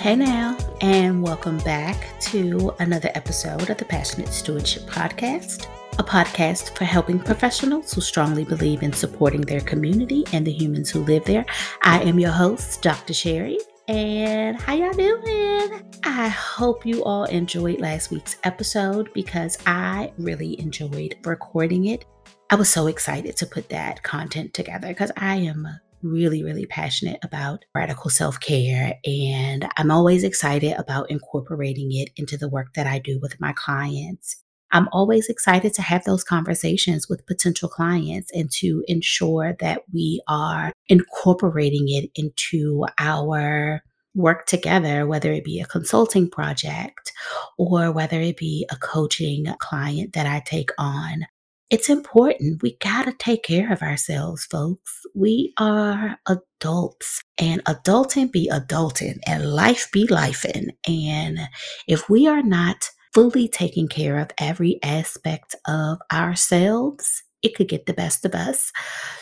Hey now, and welcome back to another episode of the Passionate Stewardship Podcast, a podcast for helping professionals who strongly believe in supporting their community and the humans who live there. I am your host, Dr. Cherie, and how y'all doing? I hope you all enjoyed last week's episode because I really enjoyed recording it. I was so excited to put that content together because I am really, really passionate about radical self care. And I'm always excited about incorporating it into the work that I do with my clients. I'm always excited to have those conversations with potential clients and to ensure that we are incorporating it into our work together, whether it be a consulting project or whether it be a coaching client that I take on it's important. We got to take care of ourselves, folks. We are adults and adulting be adulting and life be lifing. And if we are not fully taking care of every aspect of ourselves, it could get the best of us.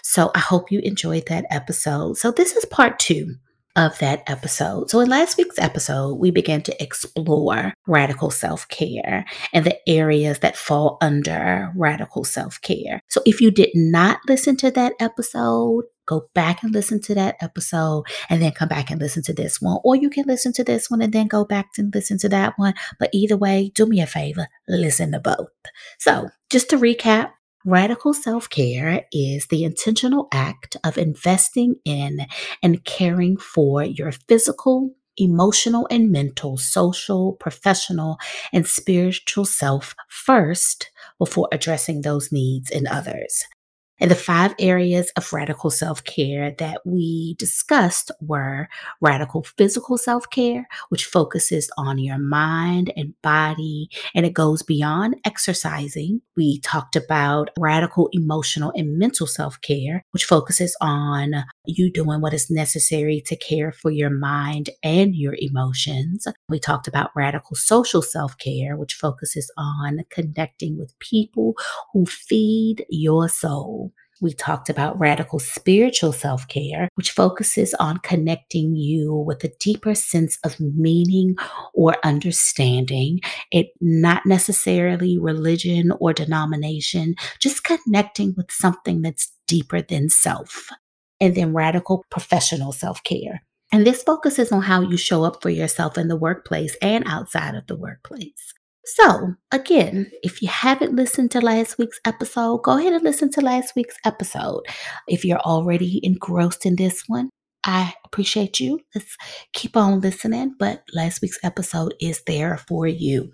So I hope you enjoyed that episode. So this is part two of that episode. So, in last week's episode, we began to explore radical self care and the areas that fall under radical self care. So, if you did not listen to that episode, go back and listen to that episode and then come back and listen to this one. Or you can listen to this one and then go back and listen to that one. But either way, do me a favor, listen to both. So, just to recap, Radical self care is the intentional act of investing in and caring for your physical, emotional, and mental, social, professional, and spiritual self first before addressing those needs in others. And the five areas of radical self care that we discussed were radical physical self care, which focuses on your mind and body, and it goes beyond exercising. We talked about radical emotional and mental self care, which focuses on you doing what is necessary to care for your mind and your emotions. We talked about radical social self care, which focuses on connecting with people who feed your soul. We talked about radical spiritual self care, which focuses on connecting you with a deeper sense of meaning or understanding. It not necessarily religion or denomination, just connecting with something that's deeper than self. And then radical professional self care. And this focuses on how you show up for yourself in the workplace and outside of the workplace. So, again, if you haven't listened to last week's episode, go ahead and listen to last week's episode. If you're already engrossed in this one, I appreciate you. Let's keep on listening, but last week's episode is there for you.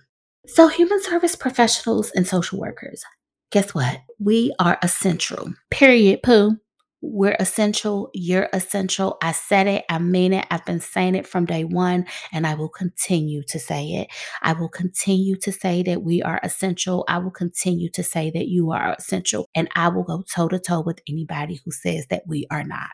So, human service professionals and social workers, guess what? We are essential. Period. Pooh. We're essential. You're essential. I said it. I mean it. I've been saying it from day one, and I will continue to say it. I will continue to say that we are essential. I will continue to say that you are essential, and I will go toe to toe with anybody who says that we are not.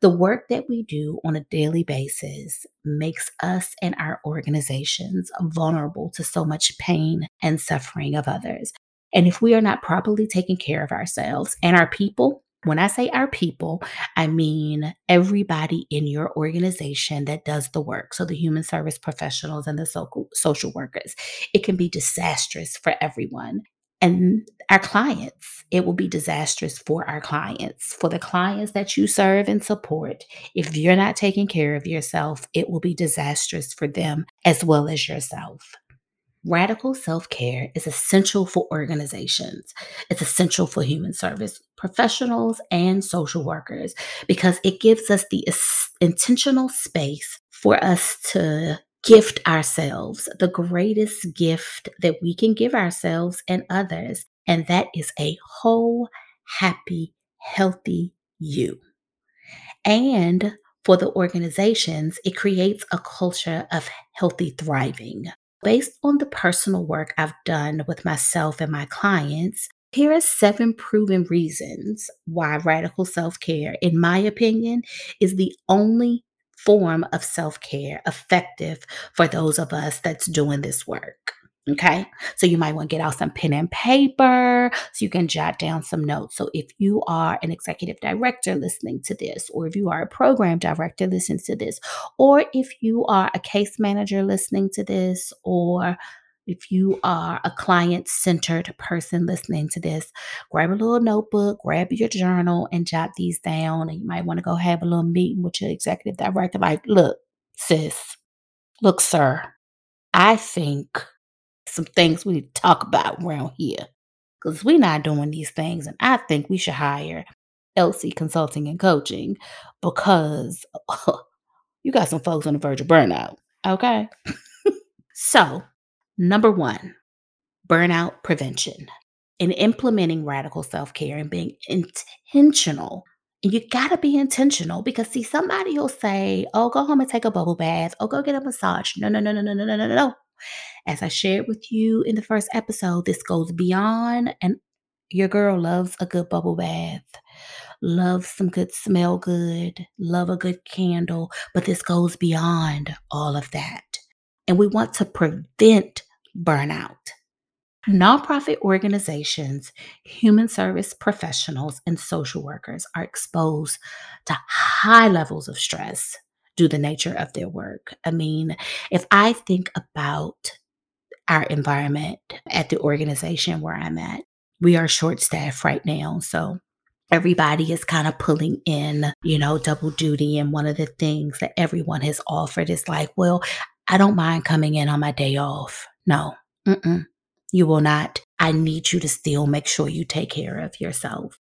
The work that we do on a daily basis makes us and our organizations vulnerable to so much pain and suffering of others. And if we are not properly taking care of ourselves and our people, when I say our people, I mean everybody in your organization that does the work. So the human service professionals and the social workers. It can be disastrous for everyone. And our clients, it will be disastrous for our clients. For the clients that you serve and support, if you're not taking care of yourself, it will be disastrous for them as well as yourself. Radical self care is essential for organizations. It's essential for human service professionals and social workers because it gives us the intentional space for us to gift ourselves, the greatest gift that we can give ourselves and others. And that is a whole, happy, healthy you. And for the organizations, it creates a culture of healthy thriving. Based on the personal work I've done with myself and my clients, here are seven proven reasons why radical self care, in my opinion, is the only form of self care effective for those of us that's doing this work. Okay. So you might want to get out some pen and paper so you can jot down some notes. So if you are an executive director listening to this, or if you are a program director listening to this, or if you are a case manager listening to this, or if you are a client centered person listening to this, grab a little notebook, grab your journal, and jot these down. And you might want to go have a little meeting with your executive director. Like, look, sis, look, sir, I think some things we need to talk about around here because we're not doing these things. And I think we should hire LC Consulting and Coaching because you got some folks on the verge of burnout. Okay. so, number one, burnout prevention and implementing radical self care and being intentional. And you got to be intentional because, see, somebody will say, Oh, go home and take a bubble bath. Oh, go get a massage. No, no, no, no, no, no, no, no, no. As I shared with you in the first episode, this goes beyond, and your girl loves a good bubble bath, loves some good smell good, love a good candle, but this goes beyond all of that. And we want to prevent burnout. Nonprofit organizations, human service professionals, and social workers are exposed to high levels of stress due the nature of their work. I mean, if I think about our environment at the organization where I'm at. We are short staffed right now. So everybody is kind of pulling in, you know, double duty. And one of the things that everyone has offered is like, well, I don't mind coming in on my day off. No, mm-mm, you will not. I need you to still make sure you take care of yourself.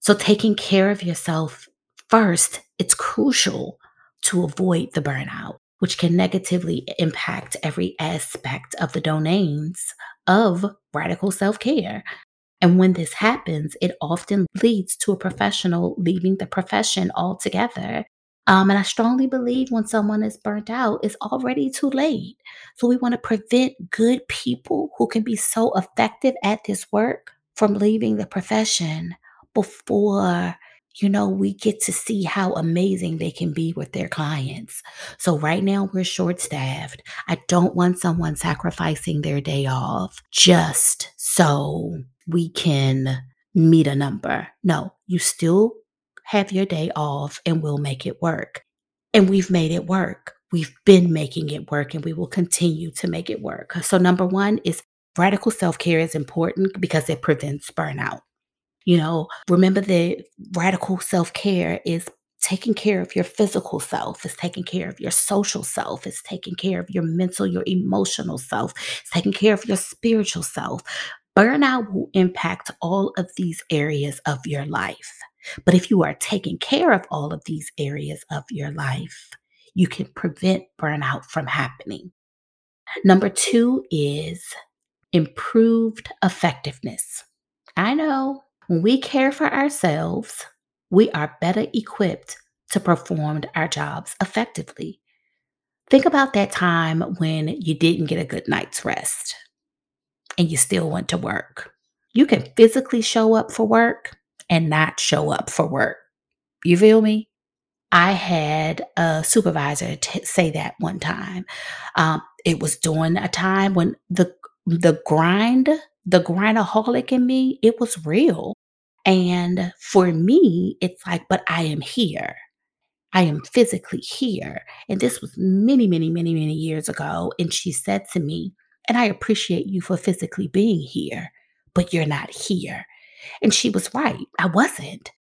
So, taking care of yourself first, it's crucial to avoid the burnout which can negatively impact every aspect of the domains of radical self care. And when this happens, it often leads to a professional leaving the profession altogether. Um, and I strongly believe when someone is burnt out, it's already too late. So we want to prevent good people who can be so effective at this work from leaving the profession before you know, we get to see how amazing they can be with their clients. So, right now, we're short staffed. I don't want someone sacrificing their day off just so we can meet a number. No, you still have your day off and we'll make it work. And we've made it work. We've been making it work and we will continue to make it work. So, number one is radical self care is important because it prevents burnout. You know, remember that radical self care is taking care of your physical self, it's taking care of your social self, it's taking care of your mental, your emotional self, it's taking care of your spiritual self. Burnout will impact all of these areas of your life. But if you are taking care of all of these areas of your life, you can prevent burnout from happening. Number two is improved effectiveness. I know when we care for ourselves, we are better equipped to perform our jobs effectively. Think about that time when you didn't get a good night's rest and you still went to work. You can physically show up for work and not show up for work. You feel me? I had a supervisor t- say that one time. Um, it was during a time when the the grind, the grindaholic in me, it was real. And for me, it's like, but I am here. I am physically here. And this was many, many, many, many years ago. And she said to me, and I appreciate you for physically being here, but you're not here. And she was right. I wasn't.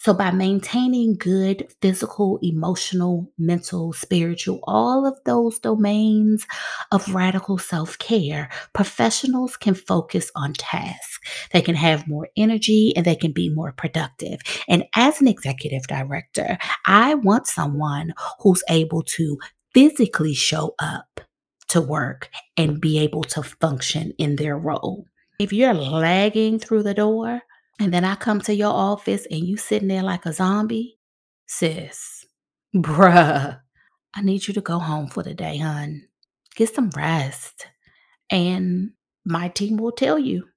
So, by maintaining good physical, emotional, mental, spiritual, all of those domains of radical self care, professionals can focus on tasks. They can have more energy and they can be more productive. And as an executive director, I want someone who's able to physically show up to work and be able to function in their role. If you're lagging through the door, and then I come to your office and you sitting there like a zombie, sis, bruh, I need you to go home for the day, hun. Get some rest. And my team will tell you,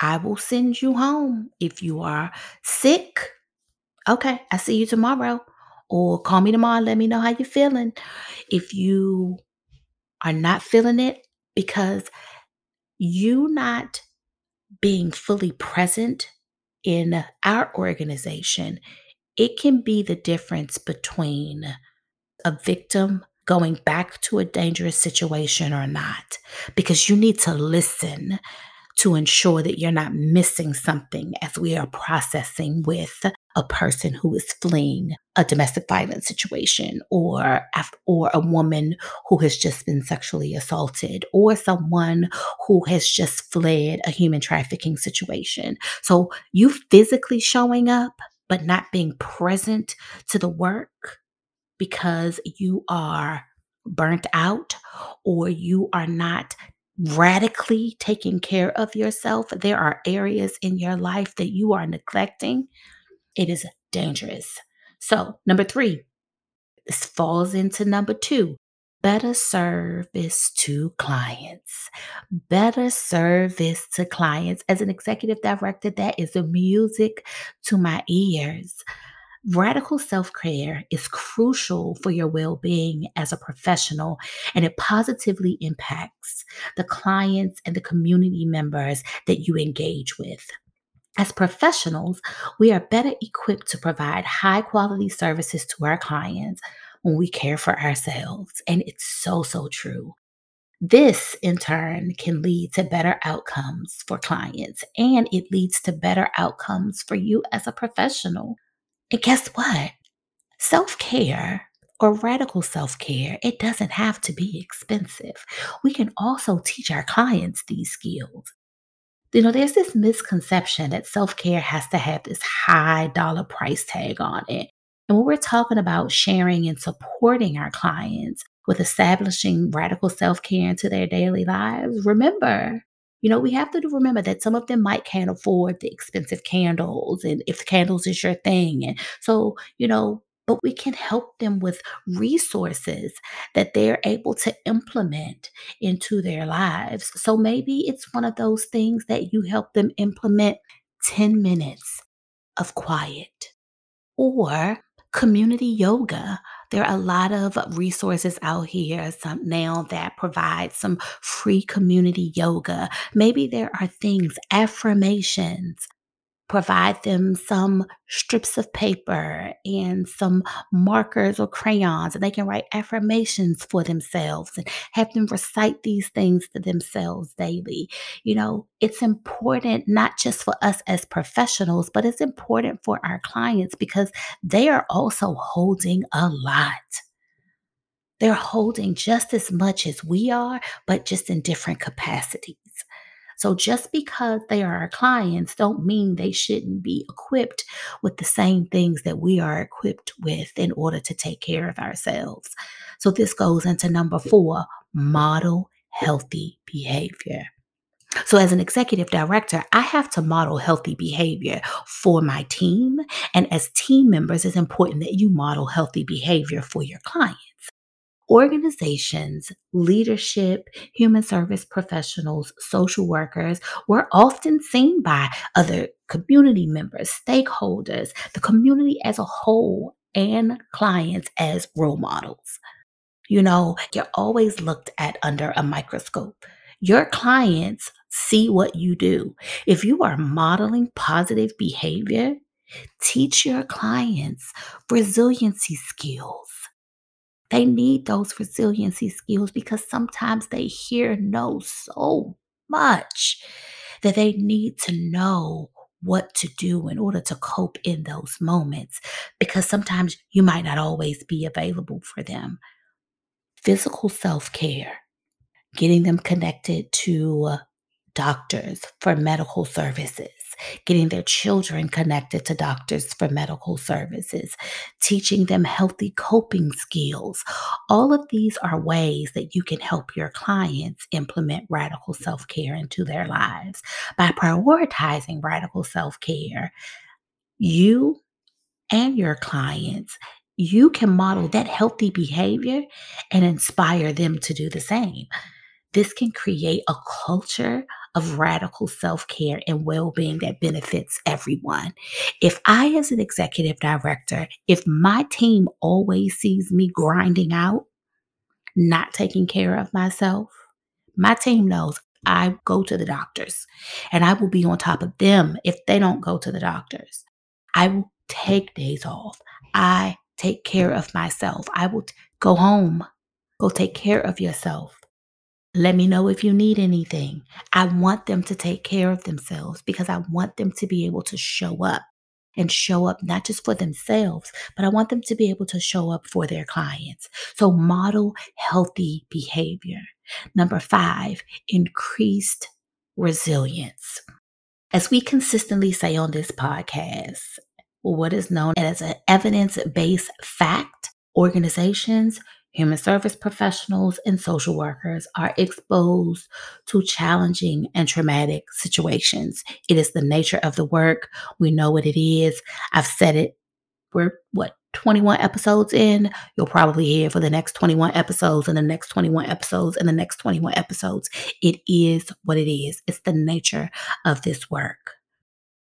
I will send you home. If you are sick, okay, I see you tomorrow. Or call me tomorrow let me know how you're feeling. If you are not feeling it because you not being fully present in our organization, it can be the difference between a victim going back to a dangerous situation or not, because you need to listen to ensure that you're not missing something as we are processing with a person who is fleeing a domestic violence situation or or a woman who has just been sexually assaulted or someone who has just fled a human trafficking situation. So you physically showing up but not being present to the work because you are burnt out or you are not radically taking care of yourself, there are areas in your life that you are neglecting, it is dangerous. So, number three, this falls into number two better service to clients. Better service to clients. As an executive director, that is the music to my ears. Radical self care is crucial for your well being as a professional, and it positively impacts the clients and the community members that you engage with. As professionals, we are better equipped to provide high quality services to our clients when we care for ourselves. And it's so, so true. This, in turn, can lead to better outcomes for clients and it leads to better outcomes for you as a professional. And guess what? Self care or radical self care, it doesn't have to be expensive. We can also teach our clients these skills. You know, there's this misconception that self care has to have this high dollar price tag on it. And when we're talking about sharing and supporting our clients with establishing radical self care into their daily lives, remember you know, we have to remember that some of them might can't afford the expensive candles and if candles is your thing. And so, you know, but we can help them with resources that they're able to implement into their lives. So maybe it's one of those things that you help them implement 10 minutes of quiet or community yoga. There are a lot of resources out here some now that provide some free community yoga. Maybe there are things, affirmations, provide them some strips of paper and some markers or crayons and they can write affirmations for themselves and have them recite these things to themselves daily. You know, it's important not just for us as professionals, but it's important for our clients because they are also holding a lot. They're holding just as much as we are, but just in different capacities. So just because they are our clients don't mean they shouldn't be equipped with the same things that we are equipped with in order to take care of ourselves. So this goes into number 4, model healthy behavior. So, as an executive director, I have to model healthy behavior for my team. And as team members, it's important that you model healthy behavior for your clients organizations, leadership, human service professionals, social workers were often seen by other community members, stakeholders, the community as a whole, and clients as role models. You know, you're always looked at under a microscope. Your clients see what you do. If you are modeling positive behavior, teach your clients resiliency skills they need those resiliency skills because sometimes they hear no so much that they need to know what to do in order to cope in those moments because sometimes you might not always be available for them. Physical self care, getting them connected to doctors for medical services, getting their children connected to doctors for medical services, teaching them healthy coping skills. All of these are ways that you can help your clients implement radical self care into their lives. By prioritizing radical self care, you and your clients you can model that healthy behavior and inspire them to do the same. This can create a culture of radical self care and well being that benefits everyone. If I, as an executive director, if my team always sees me grinding out, not taking care of myself, my team knows I go to the doctors and I will be on top of them if they don't go to the doctors. I will take days off. I take care of myself. I will t- go home. Go take care of yourself. Let me know if you need anything. I want them to take care of themselves because I want them to be able to show up and show up not just for themselves, but I want them to be able to show up for their clients. So model healthy behavior. Number five, increased resilience. As we consistently say on this podcast, what is known as an evidence based fact, organizations, human service professionals, and social workers are exposed to challenging and traumatic situations. It is the nature of the work. We know what it is. I've said it. We're what, 21 episodes in? You'll probably hear for the next 21 episodes and the next 21 episodes and the next 21 episodes. It is what it is. It's the nature of this work.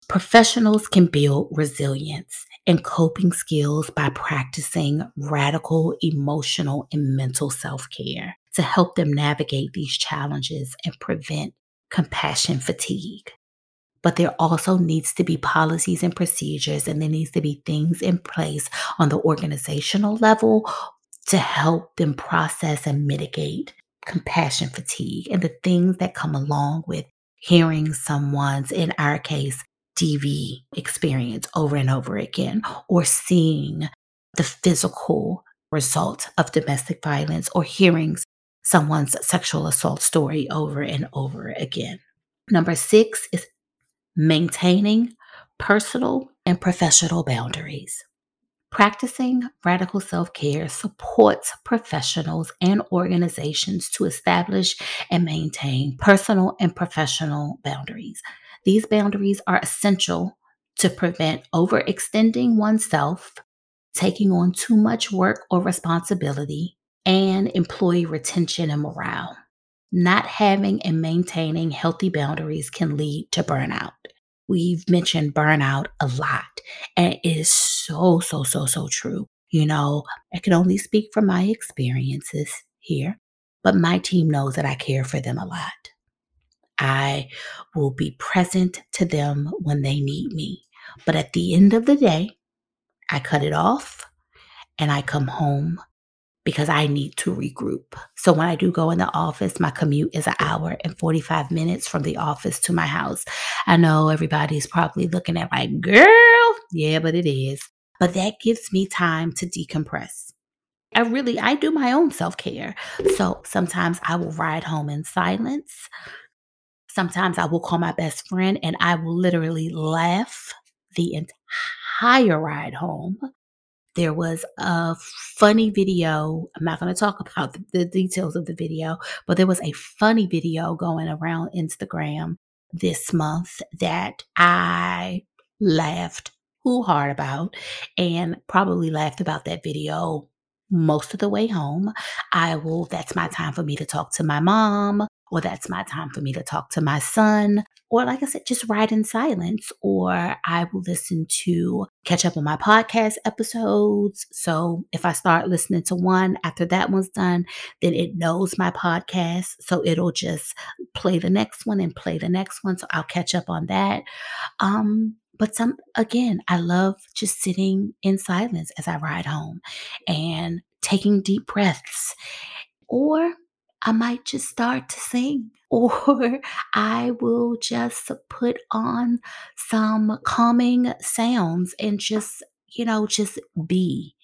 Professionals can build resilience and coping skills by practicing radical emotional and mental self care to help them navigate these challenges and prevent compassion fatigue. But there also needs to be policies and procedures, and there needs to be things in place on the organizational level to help them process and mitigate compassion fatigue and the things that come along with hearing someone's, in our case, DV experience over and over again, or seeing the physical result of domestic violence, or hearing someone's sexual assault story over and over again. Number six is maintaining personal and professional boundaries. Practicing radical self care supports professionals and organizations to establish and maintain personal and professional boundaries. These boundaries are essential to prevent overextending oneself, taking on too much work or responsibility, and employee retention and morale. Not having and maintaining healthy boundaries can lead to burnout. We've mentioned burnout a lot, and it is so, so, so, so true. You know, I can only speak from my experiences here, but my team knows that I care for them a lot. I will be present to them when they need me. But at the end of the day, I cut it off and I come home because I need to regroup. So when I do go in the office, my commute is an hour and 45 minutes from the office to my house. I know everybody's probably looking at like, girl, yeah, but it is. But that gives me time to decompress. I really I do my own self-care. So sometimes I will ride home in silence. Sometimes I will call my best friend and I will literally laugh the entire ride home. There was a funny video. I'm not going to talk about the, the, details of the video, but there was a funny video going around Instagram this month that I laughed too hard about and probably laughed about that video most of the way home. I will, that's my time for me to talk to my mom or that's my time for me to talk to my son, or like I said, just ride in silence, or I will listen to catch up on my podcast episodes. So if I start listening to one after that one's done, then it knows my podcast. So it'll just play the next one and play the next one. So I'll catch up on that. Um, but some again, I love just sitting in silence as I ride home and taking deep breaths. Or I might just start to sing, or I will just put on some calming sounds and just, you know, just be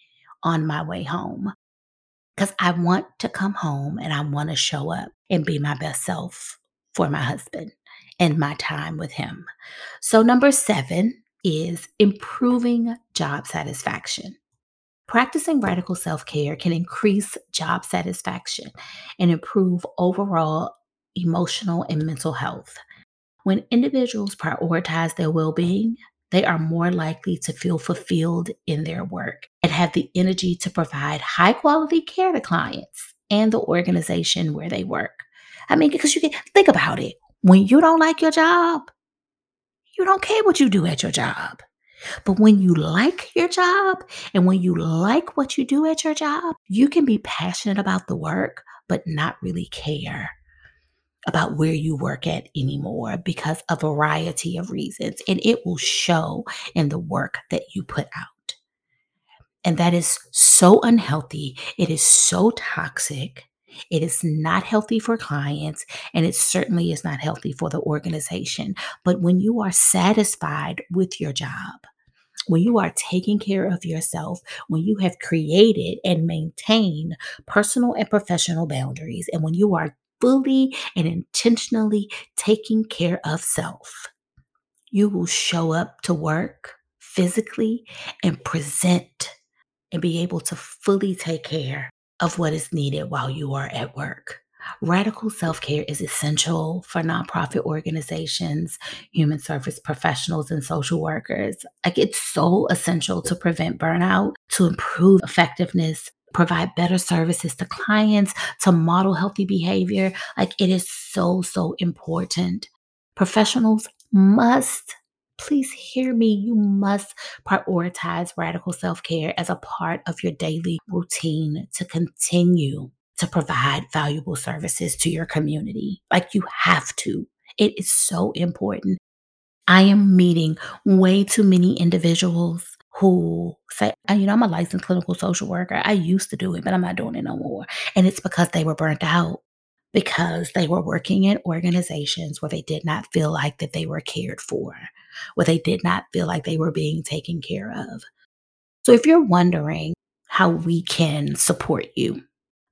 on my way home. Because I want to come home and I want to show up and be my best self for my husband and my time with him. So, number seven is improving job satisfaction. Practicing radical self care can increase job satisfaction and improve overall emotional and mental health. When individuals prioritize their well being, they are more likely to feel fulfilled in their work and have the energy to provide high quality care to clients and the organization where they work. I mean, because you can think about it. When you don't like your job, you don't care what you do at your job. But when you like your job and when you like what you do at your job, you can be passionate about the work, but not really care about where you work at anymore because a variety of reasons. And it will show in the work that you put out. And that is so unhealthy. It is so toxic. It is not healthy for clients, and it certainly is not healthy for the organization. But when you are satisfied with your job, when you are taking care of yourself, when you have created and maintained personal and professional boundaries, and when you are fully and intentionally taking care of self, you will show up to work physically and present and be able to fully take care of what is needed while you are at work. Radical self care is essential for nonprofit organizations, human service professionals, and social workers. Like it's so essential to prevent burnout, to improve effectiveness, provide better services to clients, to model healthy behavior. Like it is so, so important. Professionals must please hear me. You must prioritize radical self care as a part of your daily routine to continue to provide valuable services to your community. Like you have to. It is so important. I am meeting way too many individuals who say, uh, you know, I'm a licensed clinical social worker. I used to do it, but I'm not doing it no more. And it's because they were burnt out because they were working in organizations where they did not feel like that they were cared for, where they did not feel like they were being taken care of. So if you're wondering how we can support you,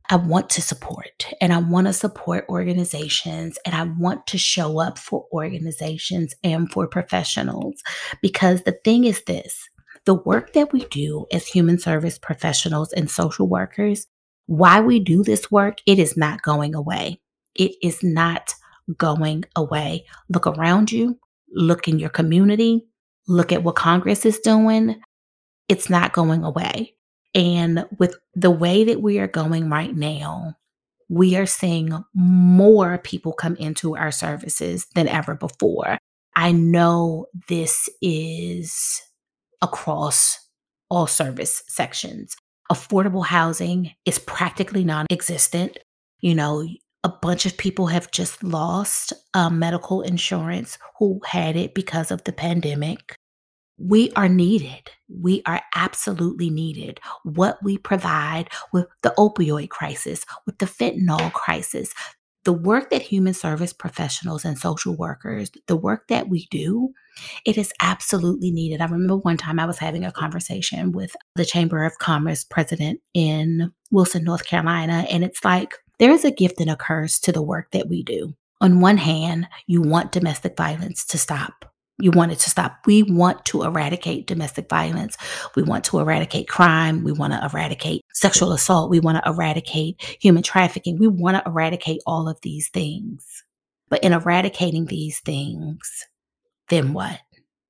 I want to support and I want to support organizations and I want to show up for organizations and for professionals because the thing is this the work that we do as human service professionals and social workers, why we do this work, it is not going away. It is not going away. Look around you, look in your community, look at what Congress is doing. It's not going away. And with the way that we are going right now, we are seeing more people come into our services than ever before. I know this is across all service sections. Affordable housing is practically non existent. You know, a bunch of people have just lost um, medical insurance who had it because of the pandemic we are needed. We are absolutely needed. What we provide with the opioid crisis, with the fentanyl crisis, the work that human service professionals and social workers, the work that we do, it is absolutely needed. I remember one time I was having a conversation with the Chamber of Commerce president in Wilson, North Carolina, and it's like there is a gift and a curse to the work that we do. On one hand, you want domestic violence to stop you want it to stop. We want to eradicate domestic violence. We want to eradicate crime. We want to eradicate sexual assault. We want to eradicate human trafficking. We want to eradicate all of these things. But in eradicating these things, then what?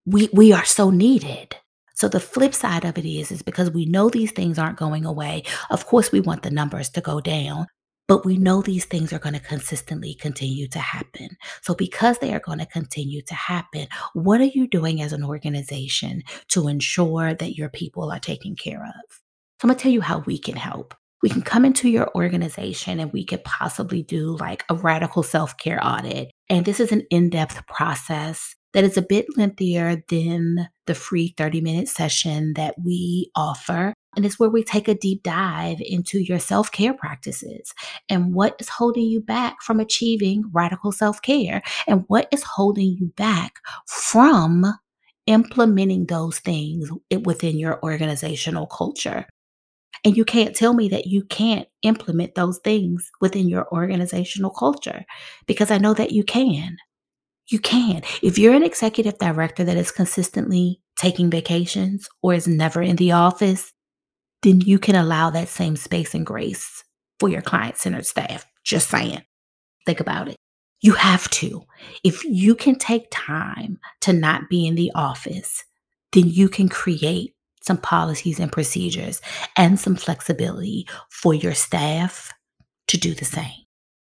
We, we are so needed. So the flip side of it is, is because we know these things aren't going away. Of course, we want the numbers to go down, but we know these things are going to consistently continue to happen. So, because they are going to continue to happen, what are you doing as an organization to ensure that your people are taken care of? So, I'm going to tell you how we can help. We can come into your organization and we could possibly do like a radical self care audit. And this is an in depth process that is a bit lengthier than the free 30 minute session that we offer. And it's where we take a deep dive into your self care practices and what is holding you back from achieving radical self care and what is holding you back from implementing those things within your organizational culture. And you can't tell me that you can't implement those things within your organizational culture because I know that you can. You can. If you're an executive director that is consistently taking vacations or is never in the office, then you can allow that same space and grace for your client centered staff. Just saying. Think about it. You have to. If you can take time to not be in the office, then you can create some policies and procedures and some flexibility for your staff to do the same.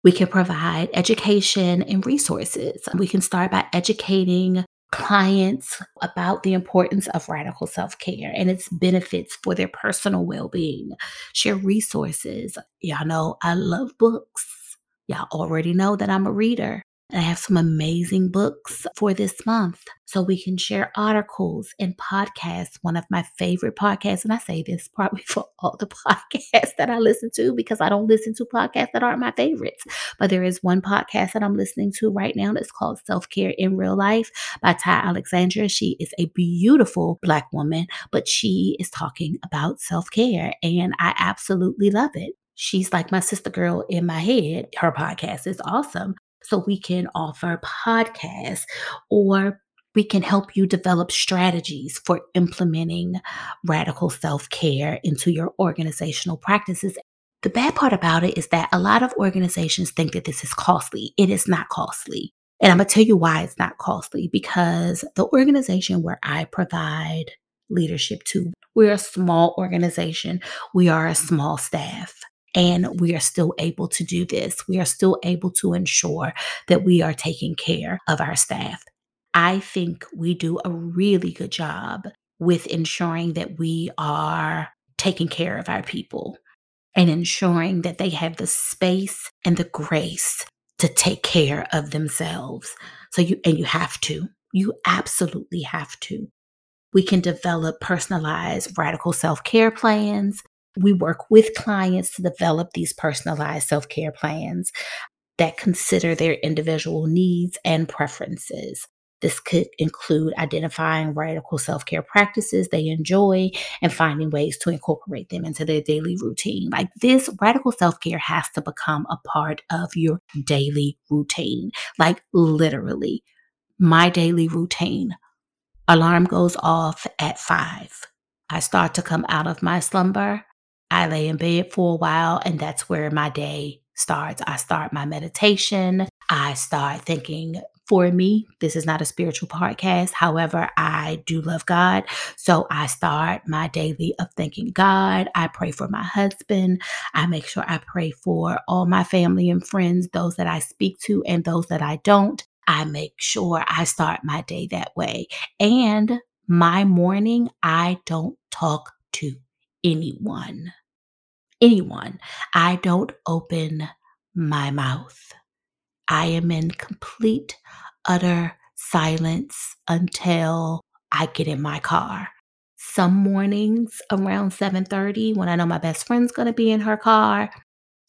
We can provide education and resources. We can start by educating clients about the importance of radical self care and its benefits for their personal well being. Share resources. Y'all know I love books. Y'all already know that I'm a reader. And I have some amazing books for this month. So we can share articles and podcasts. One of my favorite podcasts, and I say this probably for all the podcasts that I listen to because I don't listen to podcasts that aren't my favorites. But there is one podcast that I'm listening to right now that's called Self Care in Real Life by Ty Alexander. She is a beautiful Black woman, but she is talking about self care, and I absolutely love it. She's like my sister girl in my head. Her podcast is awesome. So we can offer podcasts or we can help you develop strategies for implementing radical self care into your organizational practices. The bad part about it is that a lot of organizations think that this is costly. It is not costly. And I'm going to tell you why it's not costly because the organization where I provide leadership to, we're a small organization, we are a small staff. And we are still able to do this. We are still able to ensure that we are taking care of our staff. I think we do a really good job with ensuring that we are taking care of our people and ensuring that they have the space and the grace to take care of themselves. So you, and you have to, you absolutely have to. We can develop personalized radical self care plans. We work with clients to develop these personalized self care plans that consider their individual needs and preferences. This could include identifying radical self care practices they enjoy and finding ways to incorporate them into their daily routine. Like this, radical self care has to become a part of your daily routine. Like literally, my daily routine. Alarm goes off at five. I start to come out of my slumber. I lay in bed for a while, and that's where my day starts. I start my meditation. I start thinking for me, this is not a spiritual podcast. However, I do love God. So I start my daily of thanking God. I pray for my husband. I make sure I pray for all my family and friends, those that I speak to and those that I don't. I make sure I start my day that way. And my morning, I don't talk to anyone. Anyone. I don't open my mouth. I am in complete, utter silence until I get in my car. Some mornings around 7:30 when I know my best friend's going to be in her car,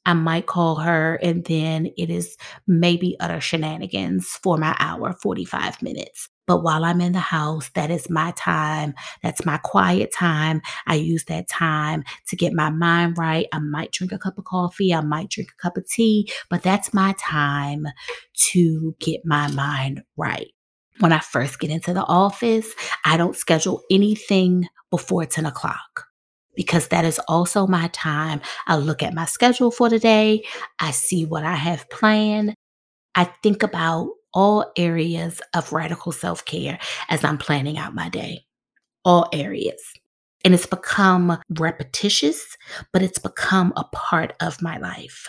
I might call her and then it is maybe utter shenanigans for my hour, 45 minutes. But while I'm in the house, that is my time. That's my quiet time. I use that time to get my mind right. I might drink a cup of coffee. I might drink a cup of tea, but that's my time to get my mind right. When I first get into the office, I don't schedule anything before 10 o'clock because that is also my time. I look at my schedule for the day. I see what I have planned. I think about all areas of radical self care as I'm planning out my day. All areas. And it's become repetitious, but it's become a part of my life.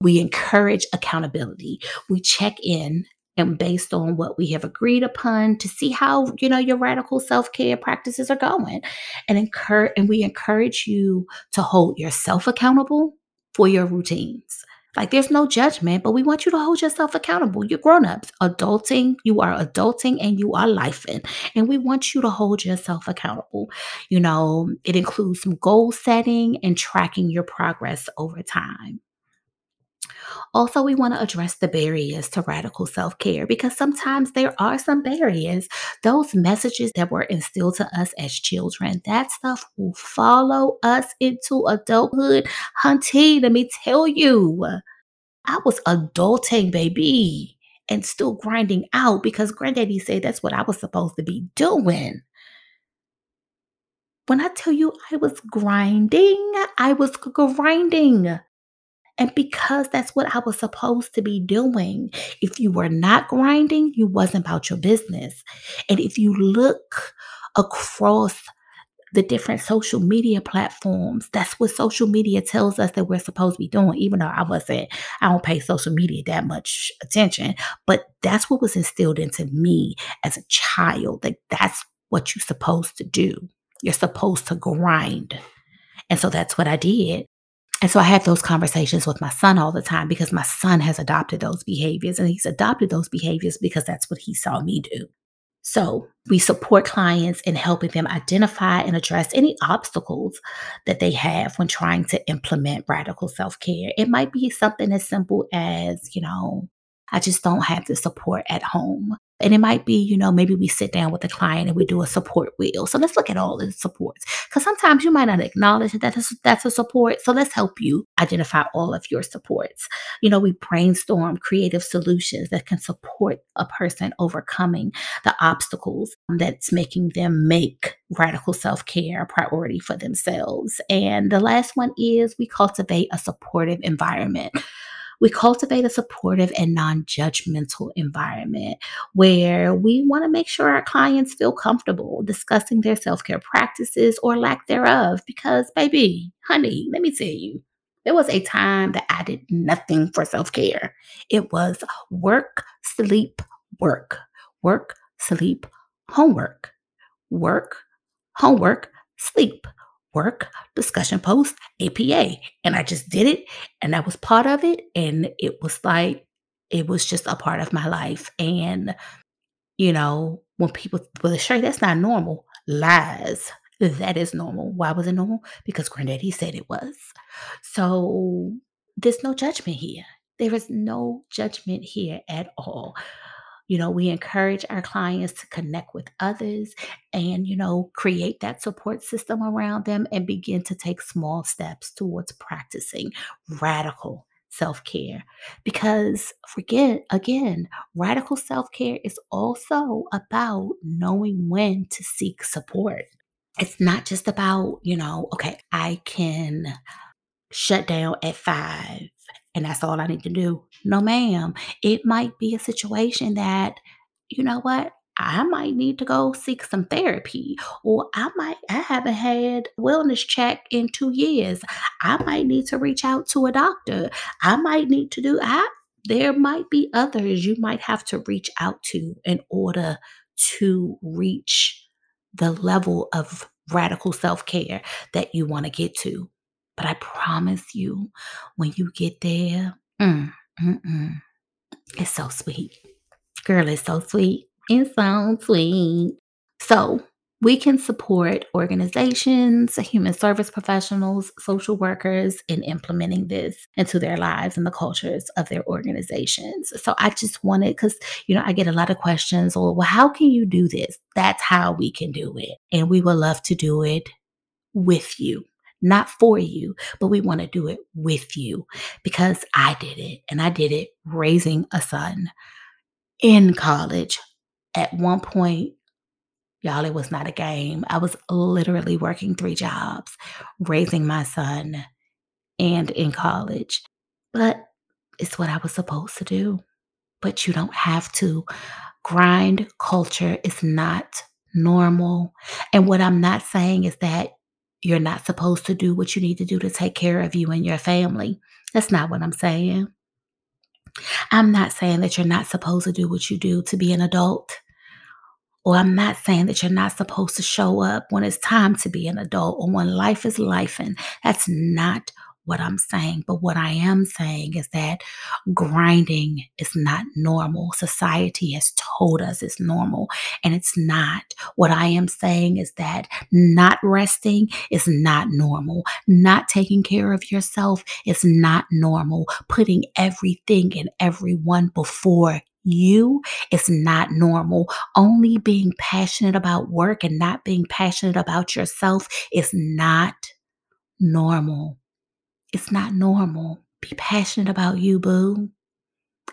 We encourage accountability. We check in and based on what we have agreed upon to see how you know your radical self-care practices are going. And encourage and we encourage you to hold yourself accountable for your routines. Like there's no judgment but we want you to hold yourself accountable. You're grown-ups. Adulting you are adulting and you are lifing. And we want you to hold yourself accountable. You know it includes some goal setting and tracking your progress over time also, we want to address the barriers to radical self care because sometimes there are some barriers. Those messages that were instilled to us as children, that stuff will follow us into adulthood. Hunty, let me tell you, I was adulting, baby, and still grinding out because granddaddy said that's what I was supposed to be doing. When I tell you I was grinding, I was grinding. And because that's what I was supposed to be doing. If you were not grinding, you wasn't about your business. And if you look across the different social media platforms, that's what social media tells us that we're supposed to be doing, even though I wasn't, I don't pay social media that much attention. But that's what was instilled into me as a child. That that's what you're supposed to do. You're supposed to grind. And so that's what I did. And so I have those conversations with my son all the time because my son has adopted those behaviors and he's adopted those behaviors because that's what he saw me do. So we support clients in helping them identify and address any obstacles that they have when trying to implement radical self care. It might be something as simple as, you know, I just don't have the support at home. And it might be, you know, maybe we sit down with the client and we do a support wheel. So let's look at all the supports. Because sometimes you might not acknowledge that that's, a support. So let's help you identify all of your supports. You know, we brainstorm creative solutions that can support a person overcoming the obstacles that's making them make radical self care a priority for themselves. And the last one is we cultivate a supportive environment we cultivate a supportive and non judgmental environment where we want to make sure our clients feel comfortable discussing their self care practices or lack thereof. Because, baby, honey, let me tell you, there was a time that I did nothing for self care. It was work, sleep, work, work, sleep, homework, work, homework, sleep, work, discussion post, APA. And I just did it and I was part of it. And it was like, it was just a part of my life. And, you know, when people will say that's not normal, lies. That is normal. Why was it normal? Because Granddaddy said it was. So there's no judgment here. There is no judgment here at all. You know, we encourage our clients to connect with others and, you know, create that support system around them and begin to take small steps towards practicing radical self care. Because forget again, radical self care is also about knowing when to seek support. It's not just about, you know, okay, I can shut down at five and that's all I need to do. No, ma'am. It might be a situation that, you know what? I might need to go seek some therapy, or I might, I haven't had wellness check in two years. I might need to reach out to a doctor. I might need to do, I, there might be others you might have to reach out to in order to reach the level of radical self care that you want to get to. But I promise you, when you get there, mm, mm, it's so sweet. Girl, it's so sweet. It's so sweet. So, we can support organizations, human service professionals, social workers in implementing this into their lives and the cultures of their organizations. So I just wanted, because, you know, I get a lot of questions, or, well, how can you do this? That's how we can do it. And we would love to do it with you not for you, but we want to do it with you because I did it and I did it raising a son in college. At one point, y'all, it was not a game. I was literally working three jobs, raising my son and in college. But it's what I was supposed to do. But you don't have to. Grind culture is not normal. And what I'm not saying is that you're not supposed to do what you need to do to take care of you and your family. That's not what I'm saying. I'm not saying that you're not supposed to do what you do to be an adult. Or I'm not saying that you're not supposed to show up when it's time to be an adult or when life is life. And that's not what I'm saying. But what I am saying is that grinding is not normal. Society has told us it's normal, and it's not. What I am saying is that not resting is not normal. Not taking care of yourself is not normal. Putting everything and everyone before you is not normal. Only being passionate about work and not being passionate about yourself is not normal. It's not normal. Be passionate about you, boo.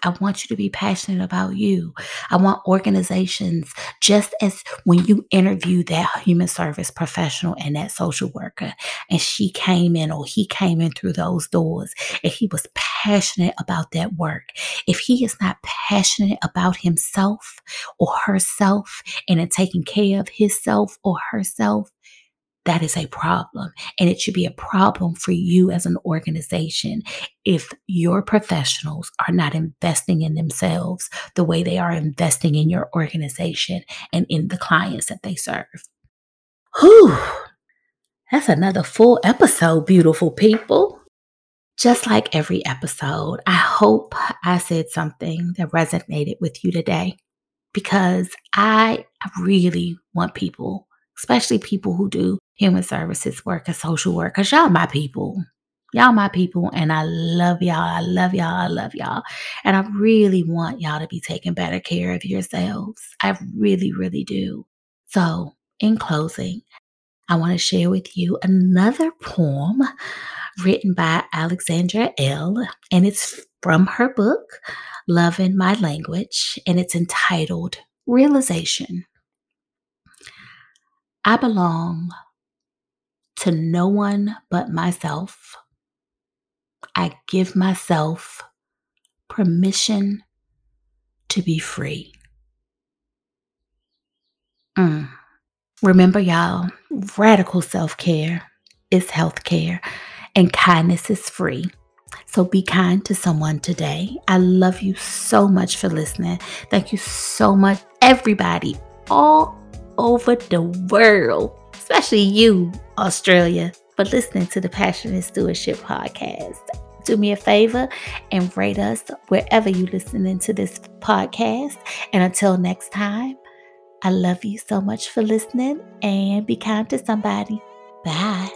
I want you to be passionate about you. I want organizations, just as when you interview that human service professional and that social worker, and she came in or he came in through those doors, and he was passionate about that work. If he is not passionate about himself or herself and in taking care of himself or herself, that is a problem. And it should be a problem for you as an organization if your professionals are not investing in themselves the way they are investing in your organization and in the clients that they serve. Whew. That's another full episode, beautiful people. just like every episode, I hope I said something that resonated with you today because I really want people, especially people who do human services work and social work, because y'all my people. Y'all my people, and I love y'all. I love y'all. I love y'all. And I really want y'all to be taking better care of yourselves. I really, really do. So, in closing, I want to share with you another poem written by Alexandra L., and it's from her book, Loving My Language, and it's entitled Realization. I belong to no one but myself. I give myself permission to be free. Mm. Remember, y'all, radical self care is health care and kindness is free. So be kind to someone today. I love you so much for listening. Thank you so much, everybody, all over the world, especially you, Australia, for listening to the Passionate Stewardship Podcast. Do me a favor and rate us wherever you're listening to this podcast. And until next time, I love you so much for listening and be kind to somebody. Bye.